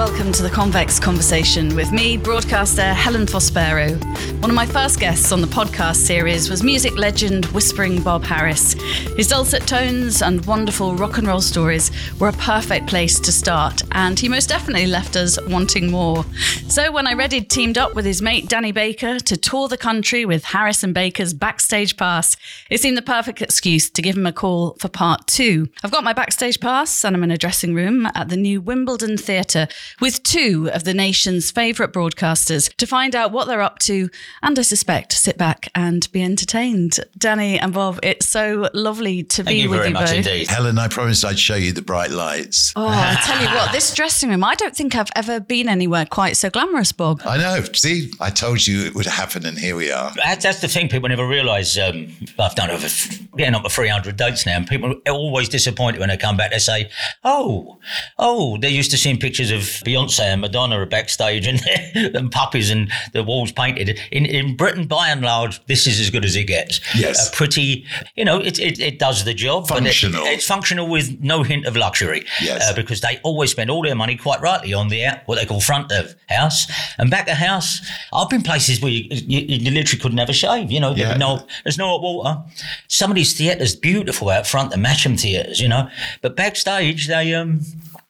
Welcome to the Convex Conversation with me, broadcaster Helen Fospero. One of my first guests on the podcast series was music legend Whispering Bob Harris. His dulcet tones and wonderful rock and roll stories were a perfect place to start, and he most definitely left us wanting more. So when I read he'd teamed up with his mate Danny Baker to tour the country with Harris and Baker's backstage pass, it seemed the perfect excuse to give him a call for part two. I've got my backstage pass, and I'm in a dressing room at the new Wimbledon Theatre with two of the nation's favourite broadcasters to find out what they're up to and I suspect sit back and be entertained. Danny and Bob, it's so lovely to Thank be you with very you much both. indeed. Helen, I promised I'd show you the bright lights. Oh, I tell you what, this dressing room, I don't think I've ever been anywhere quite so glamorous, Bob. I know. See, I told you it would happen, and here we are. That's, that's the thing. People never realise. Um, I've done over getting up to three hundred dates now, and people are always disappointed when they come back. They say, "Oh, oh, they're used to seeing pictures of Beyonce and Madonna are backstage and, and puppies and the walls painted." In in Britain, by and large, this is as good as it gets. Yes. a pretty. You know, it it, it does the job. but it- Functional. it's functional with no hint of luxury. Yes. Uh, because they always spend all their money, quite rightly, on the what they call front of house and back of house. I've been places where you, you, you literally couldn't have a shave. You know, Yeah. there's no there's no hot water. Some of these theatres beautiful out front, the Matcham theatres, you know, but backstage they um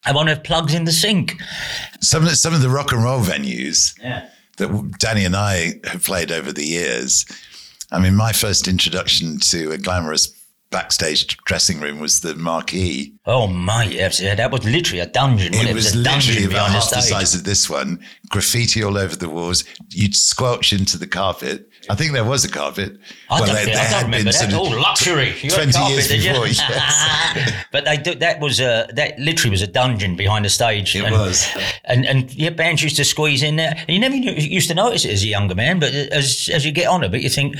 they want to have plugs in the sink. Some of, some of the rock and roll venues Yeah. that Danny and I have played over the years. I mean, my first introduction to a glamorous backstage dressing room was the Marquee. Oh my, yes, yeah, that was literally a dungeon. wasn't It was a dungeon literally about behind the half the size of this one. Graffiti all over the walls. You'd squelch into the carpet. I think there was a carpet. I don't, there- think- there I don't remember been that. sort Oh, of luxury. You 20 carpet, years before, yes. but they do, that was a that literally was a dungeon behind the stage. It and, was. And and yeah, bands used to squeeze in there. And you never knew, used to notice it as a younger man, but as as you get on a bit, you think,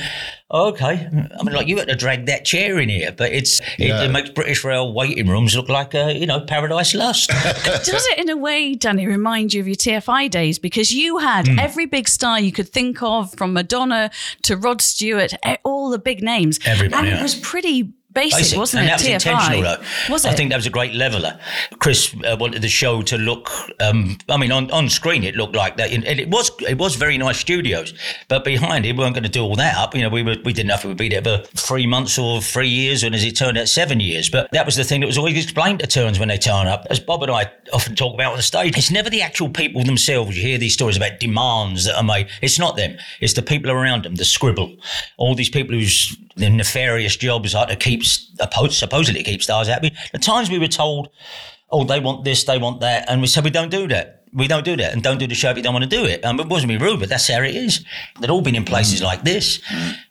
oh, okay. I mean, like you had to drag that chair in here, but it's Yeah. it, it makes British Rail waiting rooms look like a you know paradise lost. Does it, in a way, Danny, remind you of your TFI days? Because you had Hmm. every big star you could think of, from Madonna to Rod Stewart, all the big names. Everybody, And it was pretty basic, Basic. wasn't and it? that was TFI. intentional, though. Was it? I think that was a great leveler. Chris uh, wanted the show to look. Um, I mean, on, on screen it looked like that, and it was it was very nice studios. But behind it, we weren't going to do all that up. You know, we were, we didn't know if it would be there for three months or three years, and as it turned out, seven years. But that was the thing that was always explained to turns when they turn up. As Bob and I often talk about on the stage, it's never the actual people themselves. You hear these stories about demands that are made. It's not them. It's the people around them, the scribble. All these people whose nefarious jobs are to keep supposedly keep stars happy. The times we were told, oh, they want this, they want that, and we said we don't do that. We don't do that, and don't do the show if you don't want to do it. Um, it wasn't me rude, but that's how it is. They've all been in places like this,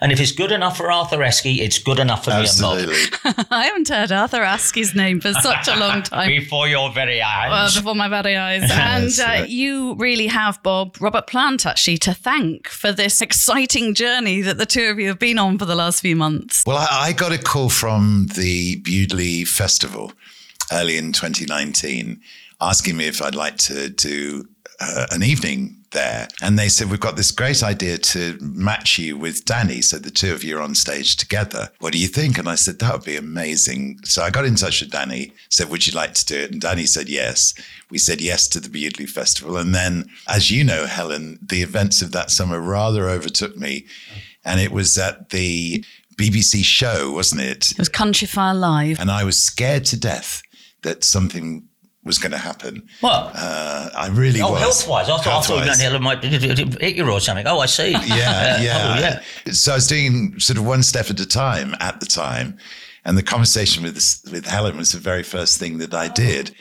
and if it's good enough for Arthur Askey, it's good enough for me and Bob. Absolutely. I haven't heard Arthur Askey's name for such a long time. Before your very eyes. Well, eyes. before my very eyes. And uh, right. you really have, Bob, Robert Plant, actually, to thank for this exciting journey that the two of you have been on for the last few months. Well, I, I got a call from the Bewdley Festival early in 2019 asking me if I'd like to do uh, an evening there. And they said, We've got this great idea to match you with Danny. So the two of you are on stage together. What do you think? And I said, That would be amazing. So I got in touch with Danny, said, Would you like to do it? And Danny said, Yes. We said yes to the Bewdley Festival. And then, as you know, Helen, the events of that summer rather overtook me. And it was at the BBC show, wasn't it? It was Countryfile Live. And I was scared to death that something was going to happen. What? Uh, I really Oh, was. health wise. I thought, I thought Health-wise. might hit you or something. Oh, I see. yeah, Uh, yeah. oh, yeah. So I was doing sort of one step at a time at the time, and the conversation with with Helen was the very first thing that I did.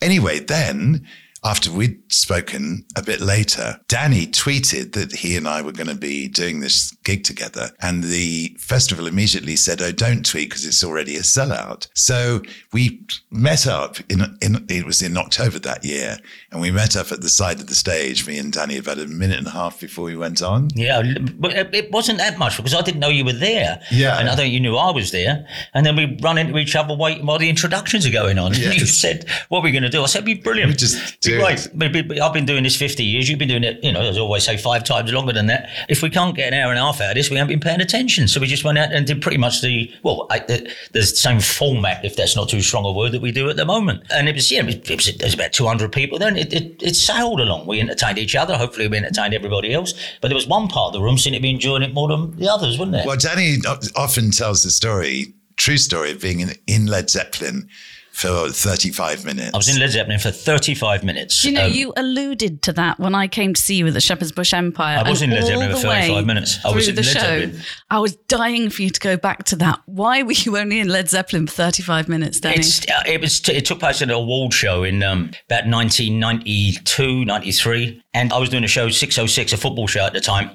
Anyway, then after we'd spoken a bit later, Danny tweeted that he and I were going to be doing this gig together, and the festival immediately said, "Oh, don't tweet because it's already a sellout." So we met up in, in it was in October that year, and we met up at the side of the stage. Me and Danny about a minute and a half before we went on. Yeah, but it wasn't that much because I didn't know you were there. Yeah. And I think you knew I was there. And then we run into each other waiting while the introductions are going on. And you said, What are we going to do? I said, Be brilliant. We just Do great. it. But- but- but I've been doing this 50 years. You've been doing it, you know, as I always say, five times longer than that. If we can't get an hour and a half out of this, we haven't been paying attention. So we just went out and did pretty much the, well, I, the, the same format, if that's not too strong a word, that we do at the moment. And it was, yeah, it was, it was about 200 people then. It, it, it sailed along. We entertained each other. Hopefully we entertained everybody else. But there was one part of the room seemed to be enjoying it more than the others, wasn't there? Well, Danny often tells the story, true story of being in, in Led Zeppelin for 35 minutes. I was in Led Zeppelin for 35 minutes. Do you know, Um, you alluded to that when I came to see you at the Shepherd's Bush Empire. I was in Led Zeppelin for 35 minutes. I was in the Led show. Zeppelin. I was dying for you to go back to that. Why were you only in Led Zeppelin for 35 minutes, Danny? It's, uh, it was. It took place at a award show in um, about 1992, 93, and I was doing a show 606, a football show at the time.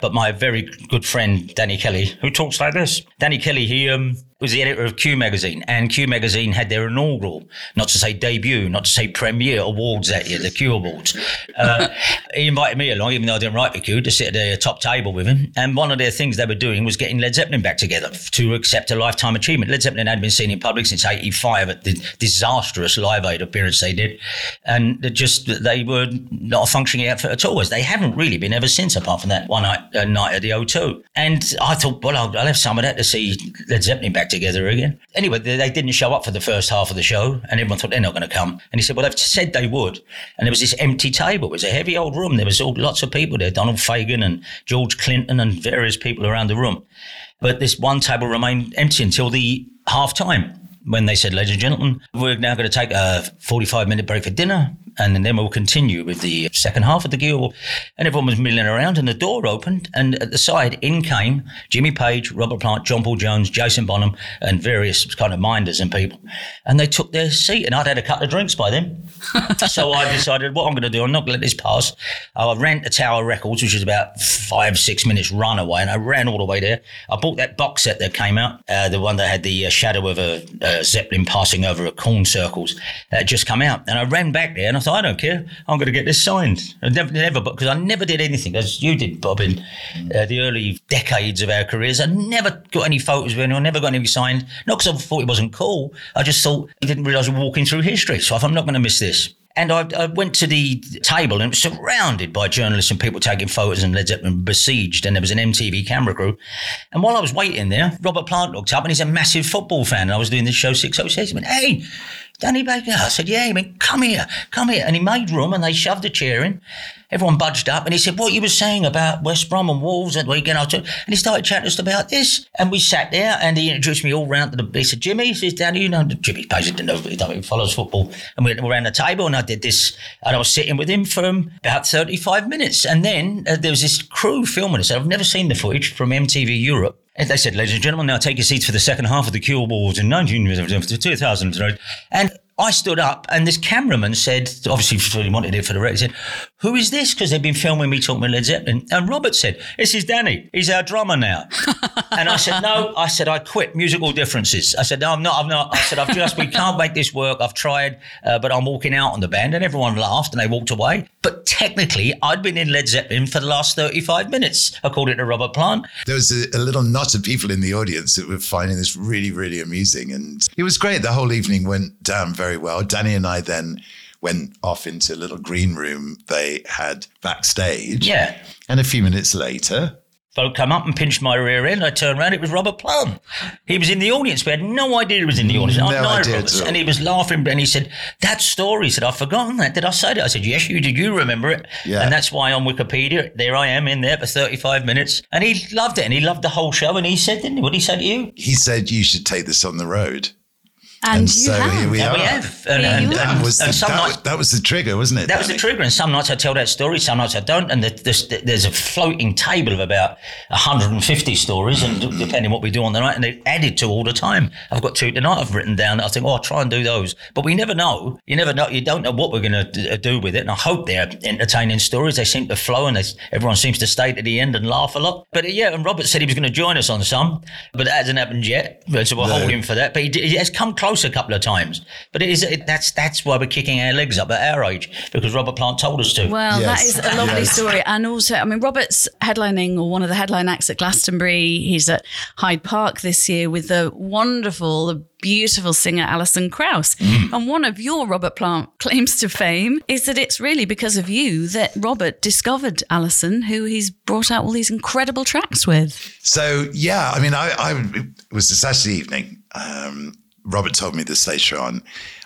But my very good friend Danny Kelly, who talks like this, Danny Kelly, he um, was the editor of Q magazine, and Q magazine had their inaugural, not to say debut, not to say premiere awards that year, the Q Awards. Uh, he invited me along, even though I didn't write for Q, to sit at the top table with him. And one of their things they were doing was getting Led Zeppelin back together to accept a lifetime achievement. Led Zeppelin had been seen in public since '85 at the disastrous Live Aid appearance they did, and just they were not a functioning outfit at all. As they haven't really been ever since, apart from that one night, uh, night at the O2. And I thought, well, I'll, I'll have some of that to see Led Zeppelin back together again. Anyway, they, they didn't show up for the first half of the show, and everyone thought they're not going to come. And he said, well, they've said they would. And there was this empty table. It was a heavy old room. There was all lots of people there, Donald Fagen and George Clinton and various people around the room. But this one table remained empty until the half time when they said, ladies and gentlemen, we're now going to take a 45 minute break for dinner. And then we'll continue with the second half of the Guild. And everyone was milling around, and the door opened. And at the side, in came Jimmy Page, Robert Plant, John Paul Jones, Jason Bonham, and various kind of minders and people. And they took their seat. And I'd had a couple of drinks by then. so I decided what I'm going to do. I'm not going to let this pass. I ran to Tower Records, which is about five, six minutes run away, and I ran all the way there. I bought that box set that came out, uh, the one that had the uh, shadow of a, a zeppelin passing over a corn circles. That had just come out, and I ran back there, and I thought, I don't care. I'm going to get this signed. I never, never, because I never did anything as you did, Bob, in uh, the early decades of our careers. I never got any photos with anyone. Never got anything signed. Not because I thought it wasn't cool. I just thought I didn't realise we were walking through history. So I thought I'm not going to miss this. And I, I went to the table and was surrounded by journalists and people taking photos and Led Zeppelin besieged. And there was an MTV camera crew. And while I was waiting there, Robert Plant looked up and he's a massive football fan. And I was doing this show 606. He went, Hey, Danny Baker. I said, Yeah. He went, Come here, come here. And he made room and they shoved a chair in. Everyone budged up and he said, What you were saying about West Brom and Wolves at the weekend. I told, and he started chatting us about this. And we sat there and he introduced me all round to the. He said, Jimmy, he says, Danny, you know, Jimmy Page didn't know, he don't- follows football. And we went around the table and I did this. And I was sitting with him for um, about 35 minutes. And then uh, there was this crew filming us. I've never seen the footage from MTV Europe. And they said, ladies and gentlemen, now take your seats for the second half of the Q Awards in 19, 2000. And I stood up and this cameraman said, obviously he wanted it for the record, he said, who is this? Because they've been filming me talking about Led Zeppelin. And Robert said, this is Danny. He's our drummer now. and I said, no. I said, I quit musical differences. I said, no, I'm not. I'm not. I said, I've just, we can't make this work. I've tried, uh, but I'm walking out on the band. And everyone laughed and they walked away. But technically, I'd been in Led Zeppelin for the last 35 minutes, according to Robert Plant. There was a, a little knot of people in the audience that were finding this really, really amusing. And it was great. The whole evening went down very well. Danny and I then went off into a little green room they had backstage. Yeah. And a few minutes later, Folk come up and pinched my rear end. I turned around, it was Robert Plant. He was in the audience. We had no idea he was in the audience. No idea us. And he was laughing and he said, That story. He said, I've forgotten that. Did I say that? I said, Yes, you did. You remember it. Yeah. And that's why on Wikipedia, there I am in there for 35 minutes. And he loved it and he loved the whole show. And he said, didn't he? What did he say to you? he said you should take this on the road. And, And you so have. here we And are. we have. And, Here and, you and- That was, and the, some that, nights- that was the trigger, wasn't it? That was the trigger, and some nights I tell that story, some nights I don't. And the, the, there's a floating table of about 150 stories, and depending what we do on the night, and they're added to all the time. I've got two tonight I've written down. I think, oh, I'll try and do those, but we never know. You never know. You don't know what we're going to do with it. And I hope they're entertaining stories. They seem to flow, and they, everyone seems to stay to the end and laugh a lot. But uh, yeah, and Robert said he was going to join us on some, but that hasn't happened yet. So we'll No. hold him for that. But he, he has come close close a couple of times. But it is it, that's that's why we're kicking our legs up at our age because Robert Plant told us to. Well, Yes. that is a lovely Yes. story. And also, I mean, Robert's headlining or one of the headline acts at Glastonbury. He's at Hyde Park this year with the wonderful, the beautiful singer Alison Krauss. Mm. And one of your Robert Plant claims to fame is that it's really because of you that Robert discovered Alison, who he's brought out all these incredible tracks with. So yeah, I mean, I, I it was a Saturday evening. Um, Robert told me this later on.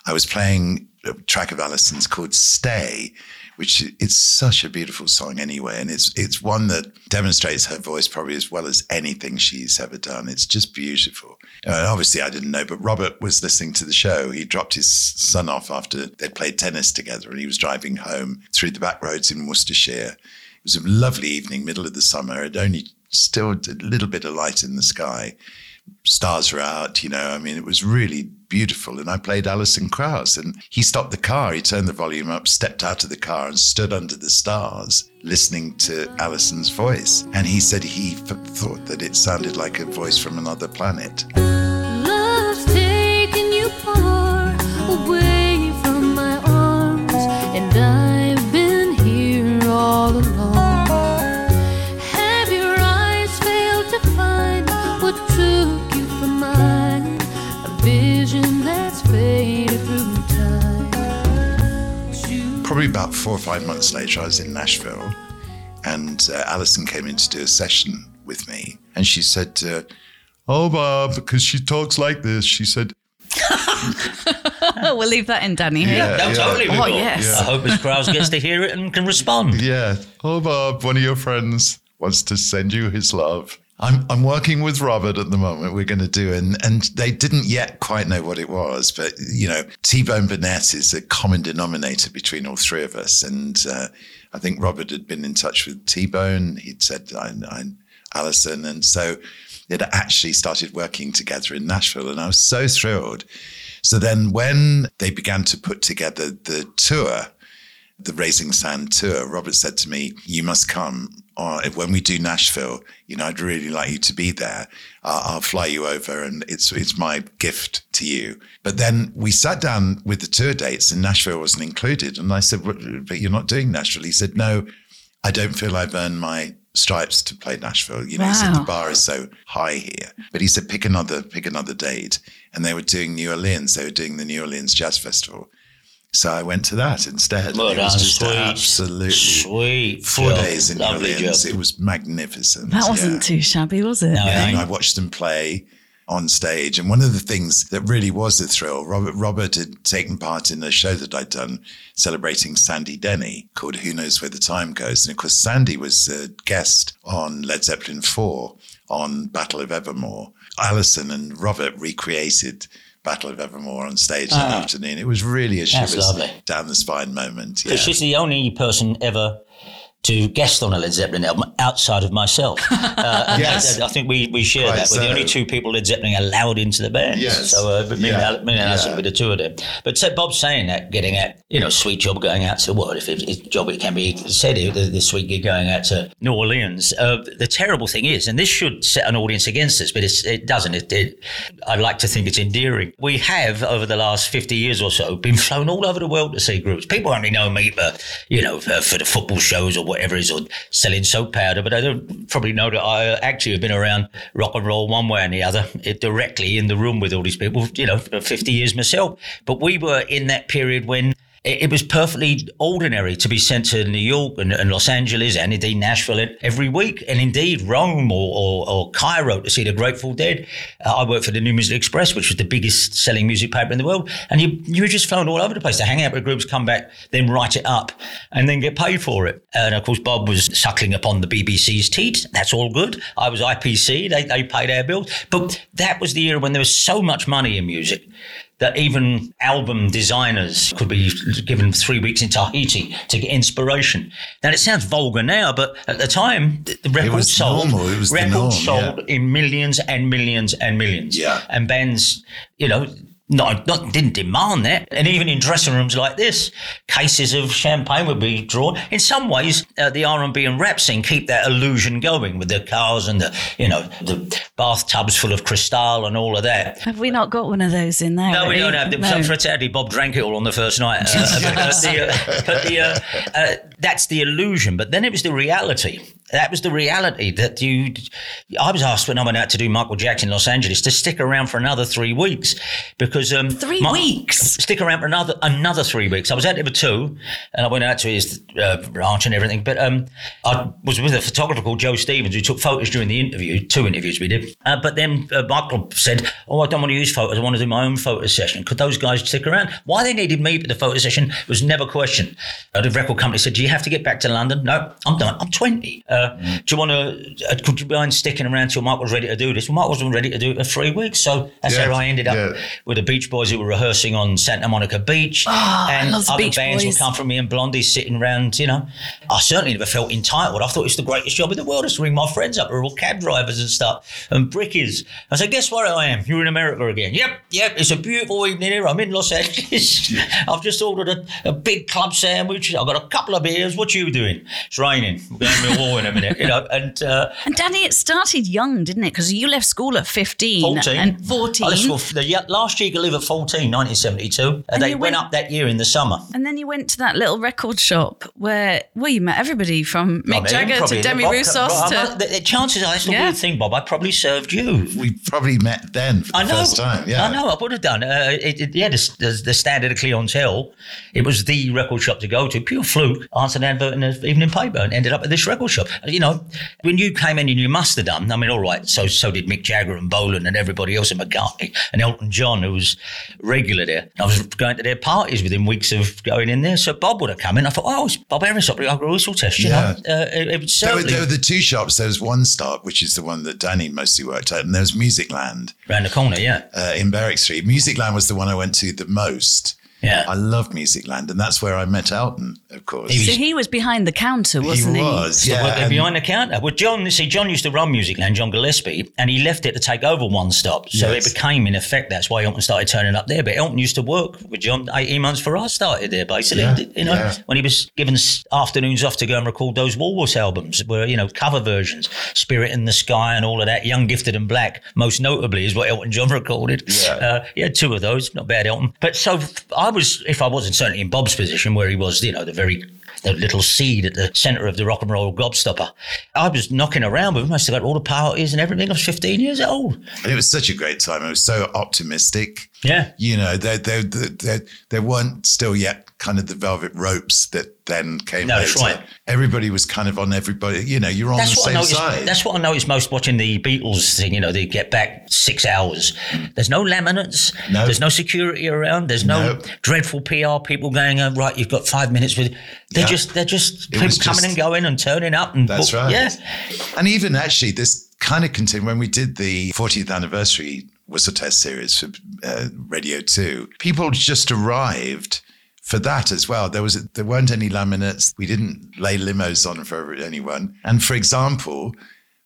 I was playing a track of Alison's called "Stay," which it's such a beautiful song anyway, and it's it's one that demonstrates her voice probably as well as anything she's ever done. It's just beautiful. Uh, obviously, I didn't know, but Robert was listening to the show. He dropped his son off after they'd played tennis together, and he was driving home through the back roads in Worcestershire. It was a lovely evening, middle of the summer. It only still a little bit of light in the sky. Stars were out, you know. I mean, it was really beautiful. And I played Alison Krauss, and he stopped the car. He turned the volume up, stepped out of the car, and stood under the stars listening to Alison's voice. And he said he f- thought that it sounded like a voice from another planet. About four or five months later, I was in Nashville, and uh, Alison came in to do a session with me, and she said, uh, "Oh, Bob, because she talks like this." She said, we'll leave that in, Danny. here. Yeah. No, totally. Oh, will. yes. I hope Miss Krauss gets to hear it and can respond. Yeah. Oh, Bob, one of your friends wants to send you his love. I'm, I'm working with Robert at the moment. We're going to do, and and they didn't yet quite know what it was, but you know, T Bone Burnett is a common denominator between all three of us, and uh, I think Robert had been in touch with T Bone. He'd said, I, I, Alison, and so it actually started working together in Nashville, and I was so thrilled. So then, when they began to put together the tour, the Raising Sand tour, Robert said to me, "You must come. Uh, if, when we do Nashville, you know, I'd really like you to be there. I'll, I'll fly you over, and it's it's my gift to you." But then we sat down with the tour dates, and Nashville wasn't included. And I said, "But but you're not doing Nashville." He said, "No, I don't feel I've earned my." stripes to play Nashville you know he said the bar is so high here but he said pick another pick another date and they were doing New Orleans they were doing the New Orleans Jazz Festival so I went to that instead. Well it was just sweet. absolutely Sweet. four job. days in New Lovely Orleans. It was magnificent. That wasn't yeah. too shabby, was it? No, Yeah, and. I watched them play on stage. And one of the things that really was a thrill, Robert Robert had taken part in a show that I'd done celebrating Sandy Denny called Who Knows Where the Time Goes. And of course, Sandy was a guest on Led Zeppelin 4 on Battle of Evermore. Alison and Robert recreated Battle of Evermore on stage that afternoon. It was really a Ah. Shivers down the spine moment. Yeah. Because she's the only person ever to guest on a Led Zeppelin album outside of myself. Uh, Yes. I, I think we, we share Quite that. We're the only two people Led Zeppelin allowed into the band. Yes. So uh, but me, Yeah. and, Al- me and Alison Yeah. with the two of them. But so Bob's saying that, getting at, you know, sweet job going out to, what, if it, it's job it can be said, here, the, the sweet gig going out to New Orleans. Uh, the terrible thing is, and this should set an audience against us, but it's, it doesn't. It, it, I'd like to think it's endearing. We have, over the last 50 years or so, been flown all over the world to see groups. People only know me but, you know, for, for the football shows or whatever it is, or selling soap powder, but I don't probably know that I actually have been around rock and roll one way and the other, it, directly in the room with all these people, you know, 50 years myself. But we were in that period when it, it was perfectly ordinary to be sent to New York and, and Los Angeles and indeed Nashville every week, and indeed Rome or, or, or Cairo to see the Grateful Dead. Uh, I worked for the New Music Express, which was the biggest selling music paper in the world, and you you were just flown all over the place to hang out with groups, come back, then write it up, and then get paid for it. And of course, Bob was suckling upon the BBC's teat. That's all good. I was IPC; they they paid our bills, but that was the era when there was so much money in music that even album designers could be given three weeks in Tahiti to get inspiration. Now it sounds vulgar now, but at the time, the record was sold. normal. It was the records norm, sold in millions and millions and millions. Yeah. And bands, you know, not, not didn't demand that. And even in dressing rooms like this, cases of champagne would be drawn. In some ways, uh, the R and B and rap scene keep that illusion going with the cars and the you know the bathtubs full of crystal and all of that. Have we not got one of those in there? No, we don't have them. No. So Bob drank it all on the first night. Uh, but but the, but the, that's the illusion. But then it was the reality. That was the reality that you. I was asked when I went out to do Michael Jackson in Los Angeles to stick around for another three weeks because um, Three my- weeks? Stick around for another another three weeks. I was out there for two, and I went out to his uh, ranch and everything. But um, I was with a photographer called Joe Stevens who took photos during the interview. Two interviews we did. Uh, but then uh, Michael said, "Oh, I don't want to use photos. I want to do my own photo session. Could those guys stick around? Why they needed me for the photo session was never questioned. Uh, the record company said, "Do you have to get back to London?" No, I'm done. I'm 20. Uh, Do you want to? Uh, could you mind sticking around till Mike was ready to do this? Well, Mike wasn't ready to do it for three weeks, so that's Yeah, how I ended up yeah. with the Beach Boys who were rehearsing on Santa Monica Beach, and love the other Beach bands Boys. would come from me and Blondie sitting around. You know, I certainly never felt entitled. I thought it was the greatest job in the world. To ring my friends up, who are all cab drivers and stuff, and brickies. I said, "Guess where I am? You're in America again." Yep, yep. It's a beautiful evening here. I'm in Los Angeles. I've just ordered a, a big club sandwich. I've got a couple of beers. What you doing? It's raining. We're going to war in a minute. You know, and. Uh, And Danny, it started young, didn't it? Because you left school at 15 14. and 14. I left school the last year you could live at 14, 1972. And, And they went went- up that year in the summer. And then you went to that little record shop where, well, you met everybody from Mick I mean, Jagger to Demi Bob- Roussos Bob- to. the, the chances are, that's the Yeah. weird thing, Bob. I probably served you. We probably met then for the I know. first time. Yeah. I know. I would have done. Uh, it, it, yeah, the, the, the standard of clientele. It was the record shop to go to. Pure fluke. Answered an advert in an evening paper and ended up at this record shop. You know, when you came in and you must have done. I mean, all right. So so did Mick Jagger and Bolan and everybody else and McCartney and Elton John, who was regular there. I was going to their parties within weeks of going in there. So Bob would have come in. I thought, oh, it's Bob up at the whistle test. You Yeah. know, uh, it, it was There were, there were the two shops. There was One Stop, which is the one that Danny mostly worked at, and there was Musicland around the corner. Yeah. uh, in Berwick Street. Musicland was the one I went to the most. Yeah. I loved Musicland, and that's where I met Elton, of course. He so he was behind the counter, wasn't he? he was, Yeah, yeah. work behind the counter. Well, John, see, John used to run Musicland, John Gillespie, and he left it to take over One Stop. So Yes. it became, in effect, that's why Elton started turning up there. But Elton used to work with John 18 months before I started there, basically. Yeah, You know, yeah. when he was given afternoons off to go and record those Walrus albums, where, you know, cover versions, Spirit in the Sky and all of that, Young, Gifted and Black, most notably, is what Elton John recorded. Yeah. Uh, he had two of those, not bad, Elton. But so I was, if I wasn't certainly in Bob's position, where he was, you know, the very the little seed at the centre of the rock and roll gobstopper. I was knocking around with him. I used to go to all the parties and everything. I was 15 years old. And it was such a great time. It was so optimistic. Yeah. You know, there, there, there, there weren't still yet kind of the velvet ropes that then came No, later. that's right. Everybody was kind of on everybody, you know, you're on That's the what I same noticed. side. That's what I noticed most watching the Beatles thing. You know, they get back six hours. There's no laminates. No. There's no security around. There's no, No. dreadful PR people going, oh, right, you've got five minutes with. They're just they're just coming just- and going and turning up and That's book- right. Yeah. And even actually, this kind of continued when we did the 40th anniversary Whistle Test series for uh, Radio 2. People just arrived for that as well. There was there weren't any laminates. We didn't lay limos on for anyone. And for example,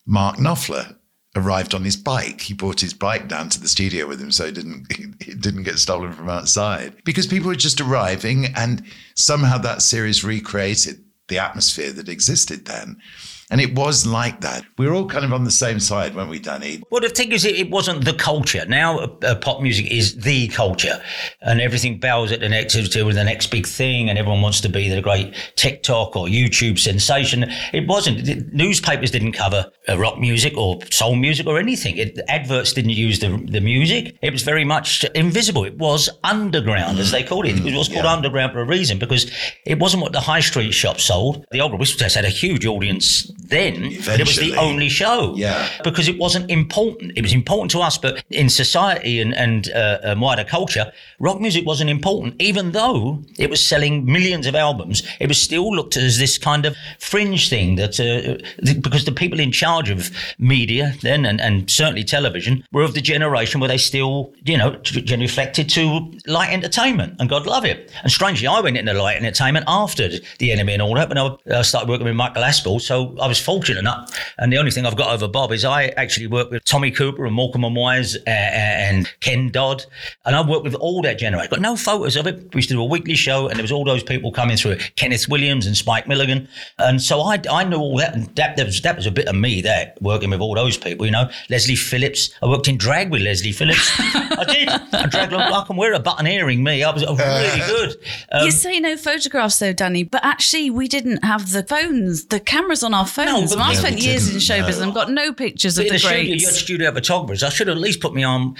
Mark Knopfler arrived on his bike. He brought his bike down to the studio with him so it didn't it didn't get stolen from outside. Because people were just arriving and somehow that series recreated the atmosphere that existed then. And it was like that. We were all kind of on the same side, weren't we, Danny? Well, the thing is, it, wasn't the culture. Now, uh, pop music is the culture, and everything bows at the next to the next big thing, and everyone wants to be the great TikTok or YouTube sensation. It wasn't. The newspapers didn't cover uh, rock music or soul music or anything. It, adverts didn't use the the music. It was very much invisible. It was underground, as they called it. It was called Yeah. underground for a reason because it wasn't what the high street shops sold. The Old Whistle Test had a huge audience then, but it was the only show Yeah. because it wasn't important. It was important to us, but in society and, and uh, um, wider culture, rock music wasn't important. Even though it was selling millions of albums, it was still looked at as this kind of fringe thing that, uh, th- because the people in charge of media then and, and certainly television were of the generation where they still, you know, g- g- reflected to light entertainment and God love it. And strangely, I went into light entertainment after the NME and all that when I uh, started working with Michael Aspel. So I was was fortunate enough. And the only thing I've got over Bob is I actually worked with Tommy Cooper and Morecambe and Wise uh, and Ken Dodd. And I've worked with all that generation. Got no photos of it. We used to do a weekly show and there was all those people coming through it. Kenneth Williams and Spike Milligan. And so I, I knew all that. And that, that, was, that was a bit of me there, working with all those people, you know. Leslie Phillips. I worked in drag with Leslie Phillips. I did. I drag like I can wear a button earring, me. I was really good. Um, you say no photographs though, Danny, but actually we didn't have the phones, the cameras on our phones. But- and I spent years in didn't, showbiz no. and got no pictures of in the the studio, you had studio photographers. I should have at least put my arm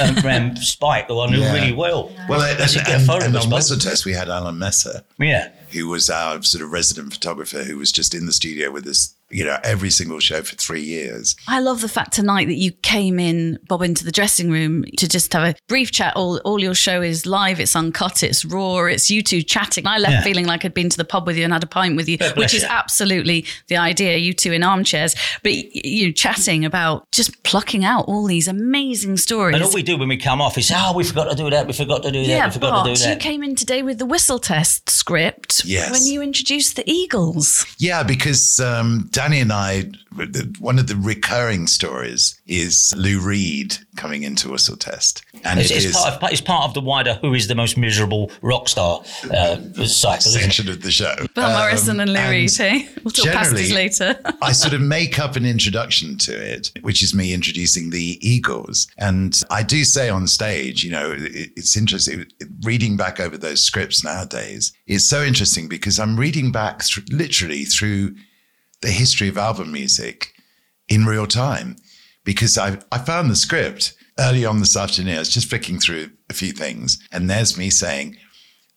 um, around Spike, who I knew Yeah. really well. Well, I and, should a and, and on both. Test, we had Alan Messer, Yeah. who was our sort of resident photographer, who was just in the studio with us, you know, every single show for three years. I love the fact tonight that you came in, Bob, into the dressing room to just have a brief chat. All, all your show is live, it's uncut, it's raw, it's you two chatting. I left Yeah. feeling like I'd been to the pub with you and had a pint with you, bless which is you. absolutely the idea, you two in armchairs. But y- you chatting about just plucking out all these amazing stories. And all we do when we come off is, oh, we forgot to do that, we forgot to do that, yeah, we forgot but to do that. you came in today with the whistle test script Yes. when you introduced the Eagles. Yeah, because um, Danny and I, one of the recurring stories is Lou Reed coming into Whistle Test. And It's, it it's, is part of, it's part of the wider who is the most miserable rock star uh, cycle, section of the show. Bill Morrison and Lou and Reed, hey? We'll talk pasties generally- later. I sort of make up an introduction to it, which is me introducing the Eagles. And I do say on stage, you know, it, it's interesting reading back over those scripts nowadays. It's so interesting because I'm reading back thr literally through the history of album music in real time because I, I found the script early on this afternoon. I was just flicking through a few things, and there's me saying,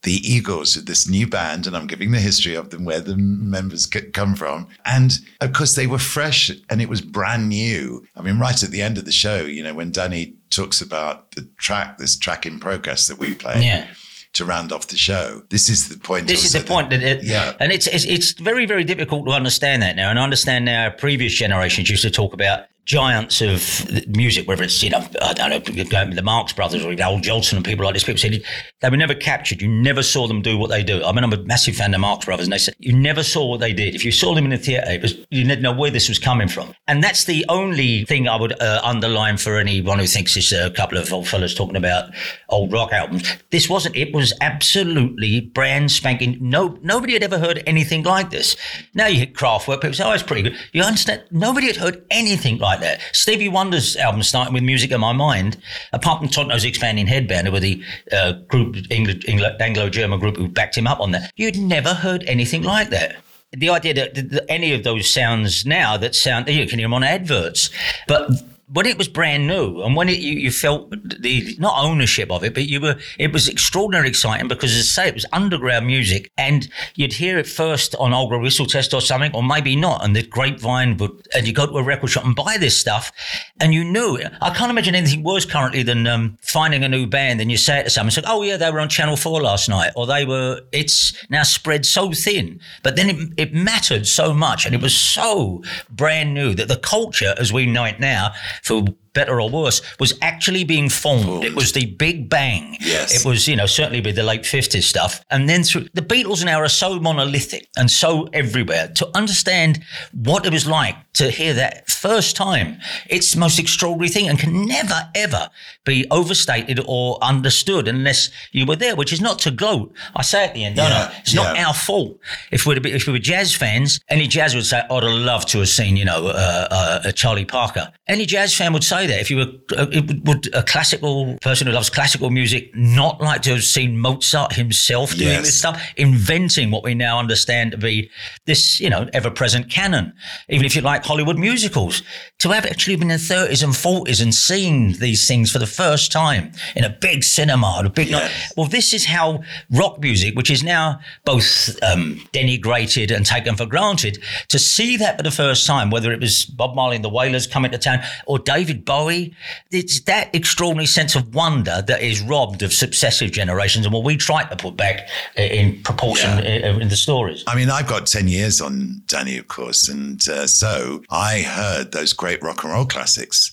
the Eagles are this new band, and I'm giving the history of them, where the members come from. And of course, they were fresh and it was brand new. I mean, right at the end of the show, you know, when Danny talks about the track, this track in progress that we play Yeah. To round off the show, this is the point. This is the point that it, Yeah. and it's, it's it's very very difficult to understand that now. And I understand now previous generations used to talk about giants of music, whether it's you know I don't know the Marx Brothers or Al Jolson and people like this. People said they were never captured. You never saw them do what they do. I mean, I'm a massive fan of the Marx Brothers, and they said you never saw what they did. If you saw them in the theatre, it was you didn't know where this was coming from. And that's the only thing I would uh, underline for anyone who thinks it's a couple of old fellas talking about old rock albums. This wasn't. It was absolutely brand spanking. No, nobody had ever heard anything like this. Now you hit Kraftwerk, people say, "Oh, it's pretty good." You understand? Nobody had heard anything like that. Stevie Wonder's album starting with "Music in My Mind," apart from Tonto's expanding headband, were the uh, group Engl- Anglo-German group who backed him up on that. You'd never heard anything like that. The idea that any of those sounds now that sound you can hear them on adverts, but when it was brand new and when it, you, you felt the not ownership of it, but you were it was extraordinarily exciting because as I say it was underground music and you'd hear it first on Old Grey Whistle Test or something, or maybe not, and the grapevine would and you go to a record shop and buy this stuff and you knew it. I can't imagine anything worse currently than um, finding a new band and you say it to someone, like, oh yeah, they were on Channel 4 last night, or they were it's now spread so thin. But then it, it mattered so much and it was so brand new that the culture as we know it now, for better or worse, was actually being formed. It was the Big Bang. Yes. It was, you know, certainly with the late 50s stuff. And then through the Beatles now are so monolithic and so everywhere. To understand what it was like to hear that first time, it's the most extraordinary thing and can never, ever be overstated or understood unless you were there, which is not to gloat. I say at the end, don't Yeah, I? It's not our fault. If we, were, if we were jazz fans, any jazz would say, I'd have loved to have seen, you know, uh, uh, Charlie Parker. Any jazz fan would say that. If you were, uh, it would, a classical person who loves classical music not like to have seen Mozart himself doing Yes. this stuff, inventing what we now understand to be this, you know, ever present canon? Even if you like Hollywood musicals, to have actually been in the 30s and 40s and seen these things for the first time in a big cinema, a big night. Yes. Well, this is how rock music, which is now both um, denigrated and taken for granted, to see that for the first time, whether it was Bob Marley and the Wailers coming to town or David Bowie, it's that extraordinary sense of wonder that is robbed of successive generations and what we try to put back in proportion i- in the stories. I mean, I've got 10 years on Danny, of course. And uh, so I heard those great rock and roll classics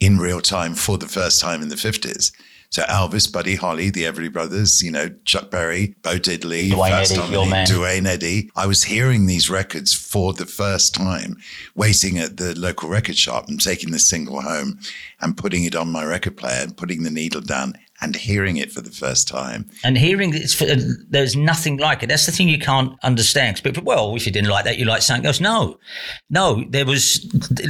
in real time for the first time in the 50s. So Elvis, Buddy Holly, the Everly Brothers, you know, Chuck Berry, Bo Diddley, Duane Fats Eddy, Domino, your man. Duane Eddy. I was hearing these records for the first time, waiting at the local record shop and taking the single home and putting it on my record player and putting the needle down and hearing it for the first time. And hearing it's uh, there's nothing like it. That's the thing you can't understand. But well, if you didn't like that, you like something else. No, no, there was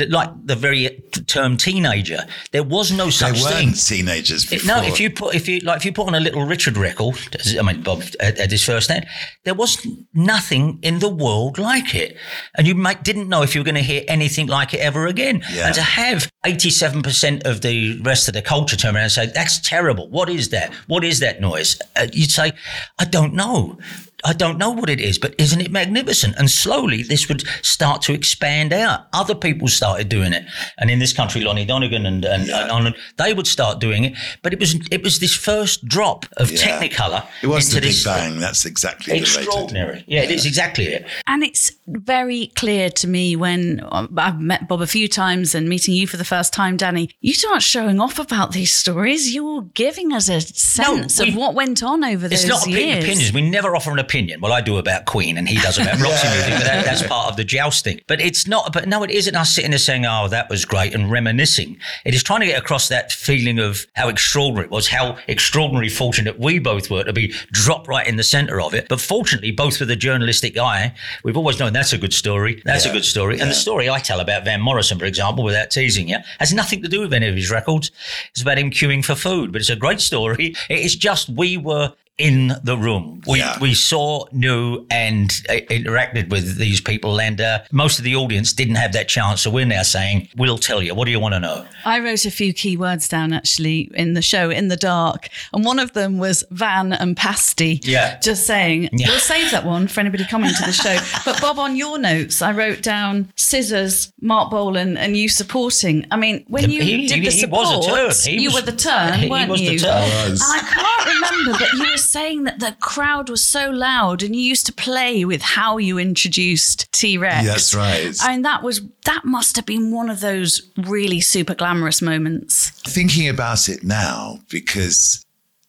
like the very term teenager. There was no such weren't thing. teenagers It- before. No, if you put if you like if you put on a little Richard record, I mean Bob at, at his first name, there was nothing in the world like it, and you might, didn't know if you were going to hear anything like it ever again. Yeah. And to have eighty seven percent of the rest of the culture turn around and say that's terrible. What is that? What is that noise? Uh, you'd say, I don't know. I don't know what it is, but isn't it magnificent? And slowly this would start to expand out. Other people started doing it. And in this country, Lonnie Donegan and, and, and on, they would start doing it. But it was it was this first drop of Yeah. Technicolor it was into the Big Bang. That's exactly the rated. extraordinary. Yeah, it is exactly it. And it's very clear to me when uh, I've met Bob a few times and meeting you for the first time, Danny, you aren't showing off about these stories. You're giving us a sense we- of what went on over It's those not opinion, years. opinions. We never offer an opinion. Well, I do about Queen, and he does about Roxy music. But that, that's part of the jousting. But it's not. But no, it isn't us sitting there saying, "Oh, that was great," and reminiscing. It is trying to get across that feeling of how extraordinary it was, how extraordinarily fortunate we both were to be dropped right in the centre of it. But fortunately, both with a journalistic eye, we've always known that's a good story. That's a good story. And the story I tell about Van Morrison, for example, without teasing you, has nothing to do with any of his records. It's about him queuing for food. But it's a great story. It is just we were in the room. We Yeah. we saw, knew, and uh, interacted with these people, and uh, most of the audience didn't have that chance. So we're now saying, "We'll tell you. What do you want to know?" I wrote a few key words down actually in the show in the dark, and one of them was van and pasty. Yeah. Just saying, Yeah. we'll save that one for anybody coming to the show. But Bob, on your notes, I wrote down scissors, Marc Bolan, and you supporting. I mean, when you He- did he- the he support, was a turn. He you was- were the turn, he weren't was the you? turn. And I can't remember, but you were saying that the crowd was so loud, and you used to play with how you introduced T Rex. That's right. And that was that must have been one of those really super glamorous moments. thinking about it now because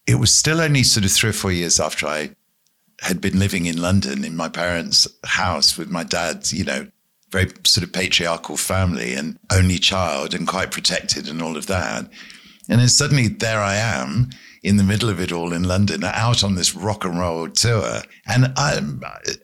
it was still only sort of three or four years after I had been living in London in my parents' house with my dad, you know, very sort of patriarchal family and only child and quite protected and all of that. And then suddenly there I am in the middle of it all in London, out on this rock and roll tour. And I,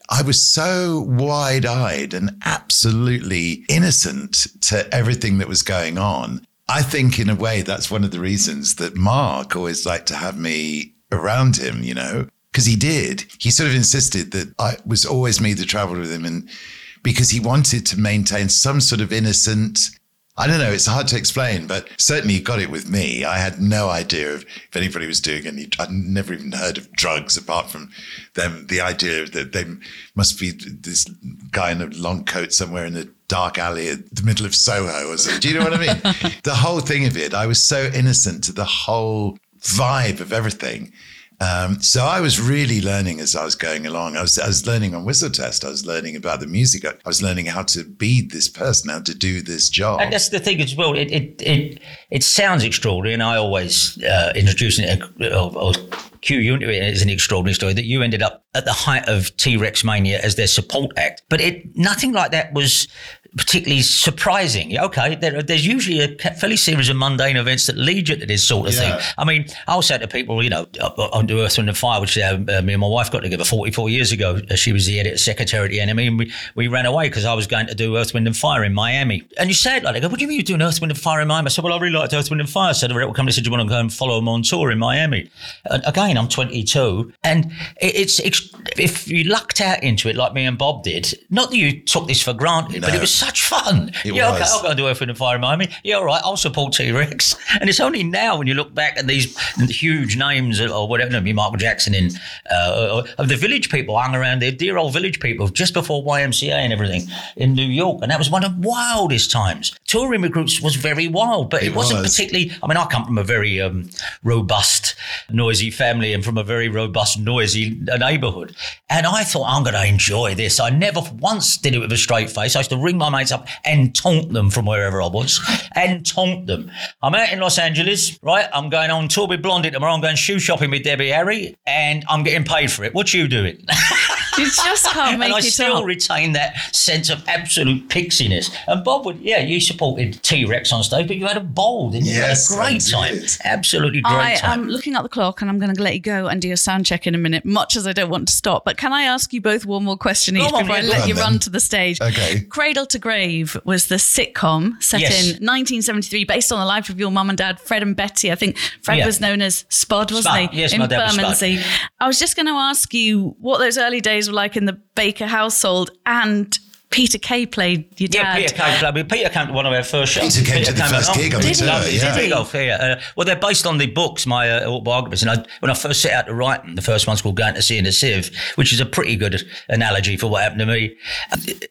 I was so wide eyed and absolutely innocent to everything that was going on. I think, in a way, that's one of the reasons that Mark always liked to have me around him, you know, because he did. He sort of insisted that I was always me that traveled with him. And because he wanted to maintain some sort of innocent, I don't know, it's hard to explain, but certainly you got it with me. I had no idea of if anybody was doing any, I'd never even heard of drugs apart from them, the idea that they must be this guy in a long coat somewhere in a dark alley at the middle of Soho or something. Do you know what I mean? the whole thing of it, I was so innocent to the whole vibe of everything. Um, so I was really learning as I was going along. I was, I was learning on Whistle Test. I was learning about the music. I was learning how to be this person, how to do this job. And that's the thing as well. It it it, it sounds extraordinary, and I always uh, introduce it or, or cue you into it as an extraordinary story that you ended up at the height of T Rex mania as their support act. But it nothing like that was particularly surprising. Okay, there, there's usually a fairly series of mundane events that lead you to this sort of Yeah. thing. I mean, I'll say to people, you know, on Do Earth, Wind and Fire, which uh, me and my wife got together 44 years ago. Uh, She was the editor secretary at the NME, and we, we ran away because I was going to do Earth, Wind and Fire in Miami. And you say it like, go, what do you mean you're doing Earth, Wind and Fire in Miami? I said, well, I really liked Earth, Wind and Fire. So the record company said, do you want to go and follow them on tour in Miami? And again, I'm 22. And it, it's, it's, if you lucked out into it like me and Bob did, not that you took this for granted, but it was such fun. It yeah, okay, was. I'll go and do Earth, and Fire in Miami. Yeah, all right, I'll support T Rex. And it's only now when you look back at these huge names or whatever, maybe Michael Jackson in uh, of the village people hung around there, dear old village people, just before YMCA and everything in New York. And that was one of the wildest times. Touring with groups was very wild, but it, It wasn't was. particularly. I mean, I come from a very um, robust, noisy family and from a very robust, noisy neighborhood. And I thought, I'm going to enjoy this. I never once did it with a straight face. I used to ring my mates up and taunt them from wherever I was and taunt them. I'm out in Los Angeles, right? I'm going on tour with Blondie tomorrow. I'm going shoe shopping with Debbie Harry and I'm getting paid for it. What you doing? You just can't make and I it still up. retain that sense of absolute pixiness. And Bob would, yeah, you supported T Rex on stage, but you had a ball, didn't you? Yes, you had a great I time. Absolutely great I time. am looking at the clock and I'm going to let you go and do your sound check in a minute, much as I don't want to stop. But can I ask you both one more question each before I let you on run to the stage? Okay. Cradle to Grave was the sitcom set Yes. in 1973 based on the life of your mum and dad, Fred and Betty. I think Fred Yeah. was known as Spud, wasn't Spud. he? Yes, in my dad was Spud. Bermondsey. I was just going to ask you what those early days were like in the Baker household and Peter Kay played your Yeah, dad. Yeah, Peter came, I mean, Peter came to one of our first shows. Peter came to the first gig on the Did he? tour, Lovely, yeah. Did he? Yeah. Uh, well, they're based on the books, my uh, autobiographies. And I, when I first set out to write them, the first one's called Going to Sea in a Sieve, which is a pretty good analogy for what happened to me.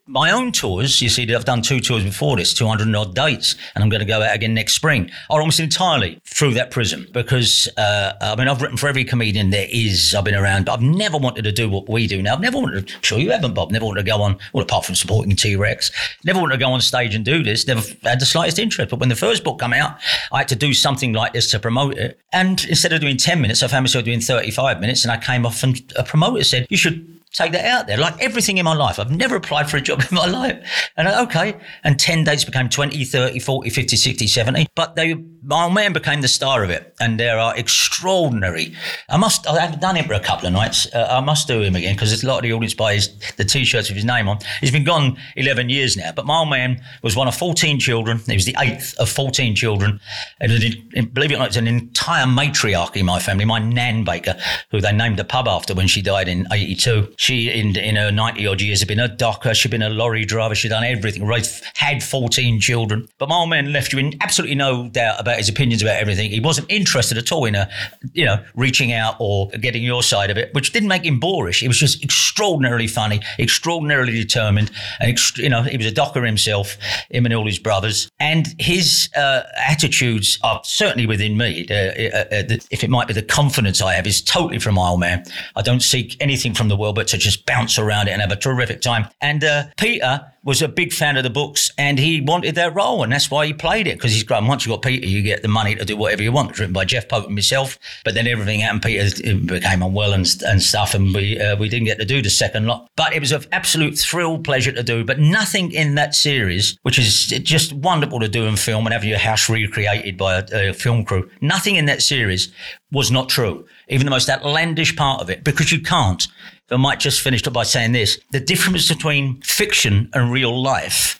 My own tours, you see, I've done two tours before this, 200 odd dates, and I'm going to go out again next spring, are almost entirely through that prism because, uh, I mean, I've written for every comedian there is. I've been around, but I've never wanted to do what we do now. I've never wanted to, sure you haven't, Bob, never wanted to go on, well, apart from supporting T Rex, never wanted to go on stage and do this, never had the slightest interest. But when the first book came out, I had to do something like this to promote it. And instead of doing 10 minutes, I found myself doing 35 minutes, and I came off and a promoter said, You should take that out there. Like everything in my life, I've never applied for a job in my life. And I, okay. And 10 dates became 20, 30, 40, 50, 60, 70. But they, my old man became the star of it. And there are extraordinary, I must, I haven't done it for a couple of nights. Uh, I must do him again because there's a lot of the audience buys the t-shirts with his name on. He's been gone 11 years now. But my old man was one of 14 children. He was the eighth of 14 children. And it, believe it or not, it's an entire matriarch in my family. My Nan Baker, who they named the pub after when she died in 82. She, in, in her 90 odd years, had been a docker, she'd been a lorry driver, she'd done everything, raised, had 14 children. But my old man left you in absolutely no doubt about his opinions about everything. He wasn't interested at all in a, you know, reaching out or getting your side of it, which didn't make him boorish. He was just extraordinarily funny, extraordinarily determined, and, ext- you know, he was a docker himself, him and all his brothers. And his uh, attitudes are certainly within me. Uh, uh, uh, if it might be the confidence I have, is totally from my old man. I don't seek anything from the world but to just bounce around it and have a terrific time. And uh, Peter was a big fan of the books and he wanted that role and that's why he played it because he's grown. Once you've got Peter, you get the money to do whatever you want. It's written by Jeff Pope and myself, but then everything happened. Peter became unwell and, and stuff and we, uh, we didn't get to do the second lot. But it was an absolute thrill, pleasure to do. But nothing in that series, which is just wonderful to do and film and have your house recreated by a, a film crew, nothing in that series was not true. Even the most outlandish part of it, because you can't. I might just finish up by saying this. The difference between fiction and real life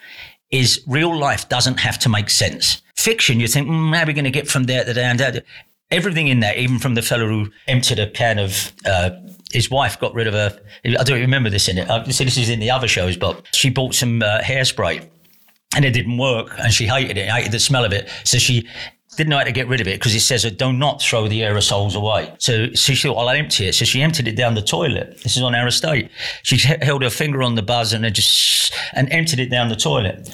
is real life doesn't have to make sense. Fiction, you think, mm, how are we going to get from there to there and there? Everything in there, even from the fellow who emptied a can of, uh, his wife got rid of a, I don't remember this in it. I, so this is in the other shows, but she bought some uh, hairspray and it didn't work and she hated it, hated the smell of it. So she didn't know how to get rid of it because it says, uh, do not throw the aerosols away. So, so she thought, I'll empty it. So she emptied it down the toilet. This is on our estate. She held her finger on the buzz and just, and emptied it down the toilet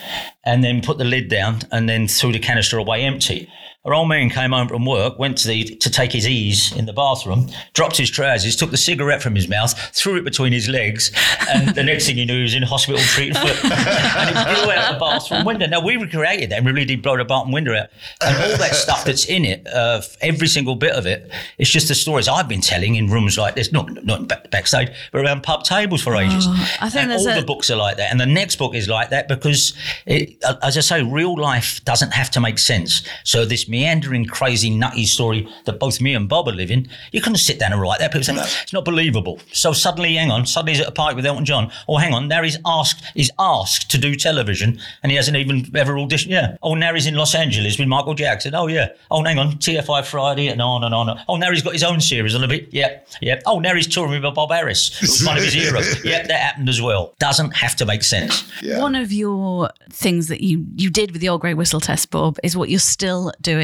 and then put the lid down and then threw the canister away empty. Her old man came home from work, went to the to take his ease in the bathroom, dropped his trousers, took the cigarette from his mouth, threw it between his legs, and the next thing he knew, he was in hospital for and it blew out the bathroom window. Now we recreated that and we really did blow the bathroom window out, and all that stuff that's in it, uh, every single bit of it, it's just the stories I've been telling in rooms like this, not not back, backstage, but around pub tables for ages. I think and all a- the books are like that, and the next book is like that because, it, uh, as I say, real life doesn't have to make sense. So this meandering, crazy, nutty story that both me and Bob are living, you can sit down and write that. People say it's not believable. So suddenly, hang on, suddenly he's at a party with Elton John. Oh, hang on, now he's asked, he's asked to do television, and he hasn't even ever auditioned. Yeah. Oh, now he's in Los Angeles with Michael Jackson. Oh, yeah. Oh, hang on, TFI Friday, and on and on. Oh, now he's got his own series on a bit. Yep, yep. Oh, now he's touring with Bob Harris, who's one of his heroes. Yep, that happened as well. Doesn't have to make sense. Yeah. One of your things that you you did with the old grey whistle test, Bob, is what you're still doing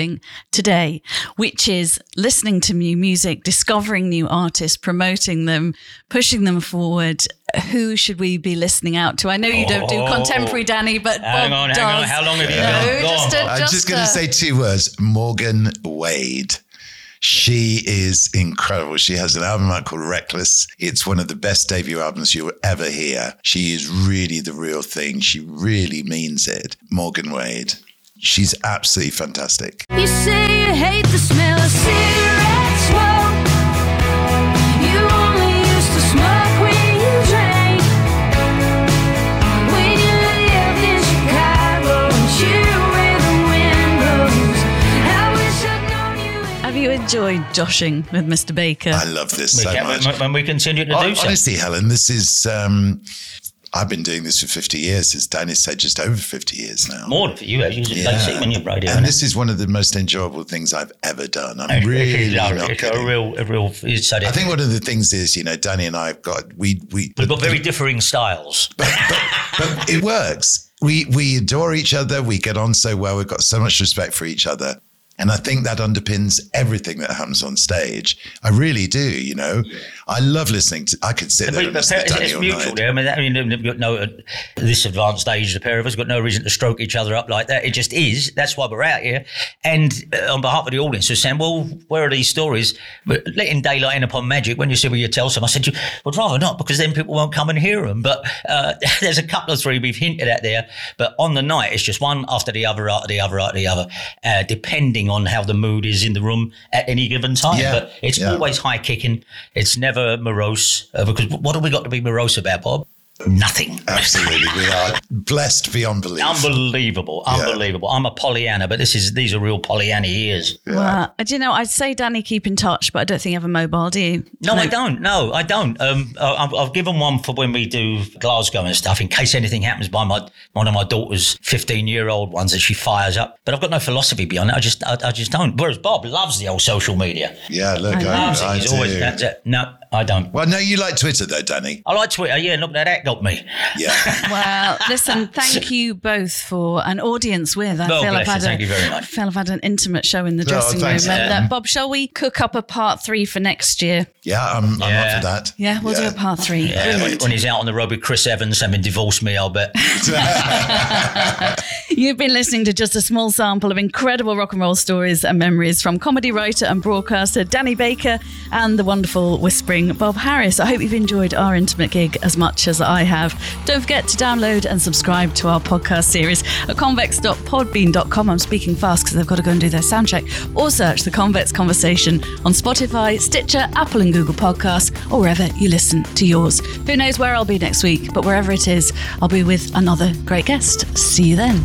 today, which is listening to new music, discovering new artists, promoting them, pushing them forward. Who should we be listening out to? I know you don't do Oh. contemporary, Danny, but Hang Bob on, hang on. How long have you no, been? Just a, Bob. I'm just going to say two words Morgan Wade. She is incredible. She has an album out called Reckless. It's one of the best debut albums you'll ever hear. She is really the real thing. She really means it. Morgan Wade. She's absolutely fantastic. You say you hate the smell of cigarette smoke. You only used to smoke when you drank. When you lived in Chicago and cheer where the wind blows. I wish I'd known you. Have you enjoyed joshing with Mr. Baker? I love this We so much. when, when we continue to do Hon- so. Honestly, Helen, this is. Um, I've been doing this for 50 years, as Danny said, just over 50 years now. More than for you, you don't see when you're radio. and this is one of the most enjoyable things I've ever done. I'm It's- really it's, not it's a real, a real. I think one of the things is, you know, Danny and I have got we we we've got very differing styles. but, but it works. We we adore each other. We get on so well. We've got so much respect for each other. And I think that underpins everything that happens on stage. I really do, you know. I love listening to I could sit there But, and but listen to it's, Danny it's all mutual there. I mean, I mean, we've got no, at this advanced age, the pair of us got no reason to stroke each other up like that. It just is. That's why we're out here. And uh, on behalf of the audience, we're saying, well, where are these stories? But letting daylight in upon magic, when you see where you tell some, I said, you would rather not because then people won't come and hear them. But uh, there's a couple of three we've hinted at there. But on the night, it's just one after the other, after the other, after the other, uh, depending on how the mood is in the room at any given time. Yeah, But it's yeah. always high kicking. It's never morose uh, because what have we got to be morose about, Bob? Nothing. Absolutely. We are blessed beyond belief. Unbelievable, Yeah. unbelievable. I'm a Pollyanna, but this is these are real Pollyanna years. Well, do you know, I'd say, Danny, keep in touch, but I don't think you have a mobile, do you? No, I don't. No, I don't. Um, I- I've, I've given one for when we do Glasgow and stuff, in case anything happens by my one of my daughter's 15 year old ones that she fires up. But I've got no philosophy beyond it. I just, I, I just don't. Whereas Bob loves the old social media. Yeah, look, I, Loves it. I He's always do. that's it. No, I don't. Well, no, you like Twitter though, Danny. I like Twitter. Yeah, look, now that got me. Yeah. Well, listen, thank you both for an audience with. I Well, feel I've bless you. had a, Thank you very much. I feel I've had an intimate show in the dressing room. Yeah. uh, Bob, shall we cook up a part three for next year? Yeah, I'm, I'm up for that. Yeah, we'll do a part three. Yeah, when, when he's out on the road with Chris Evans having divorced me, I'll bet. You've been listening to just a small sample of incredible rock and roll stories and memories from comedy writer and broadcaster Danny Baker and the wonderful whispering Bob Harris. I hope you've enjoyed our intimate gig as much as I have. Don't forget to download and subscribe to our podcast series at convex.podbean.com. I'm speaking fast because they've got to go and do their sound check. Or search the Convex Conversation on Spotify, Stitcher, Apple and Google Podcasts, or wherever you listen to yours. Who knows where I'll be next week, but wherever it is, I'll be with another great guest. See you then.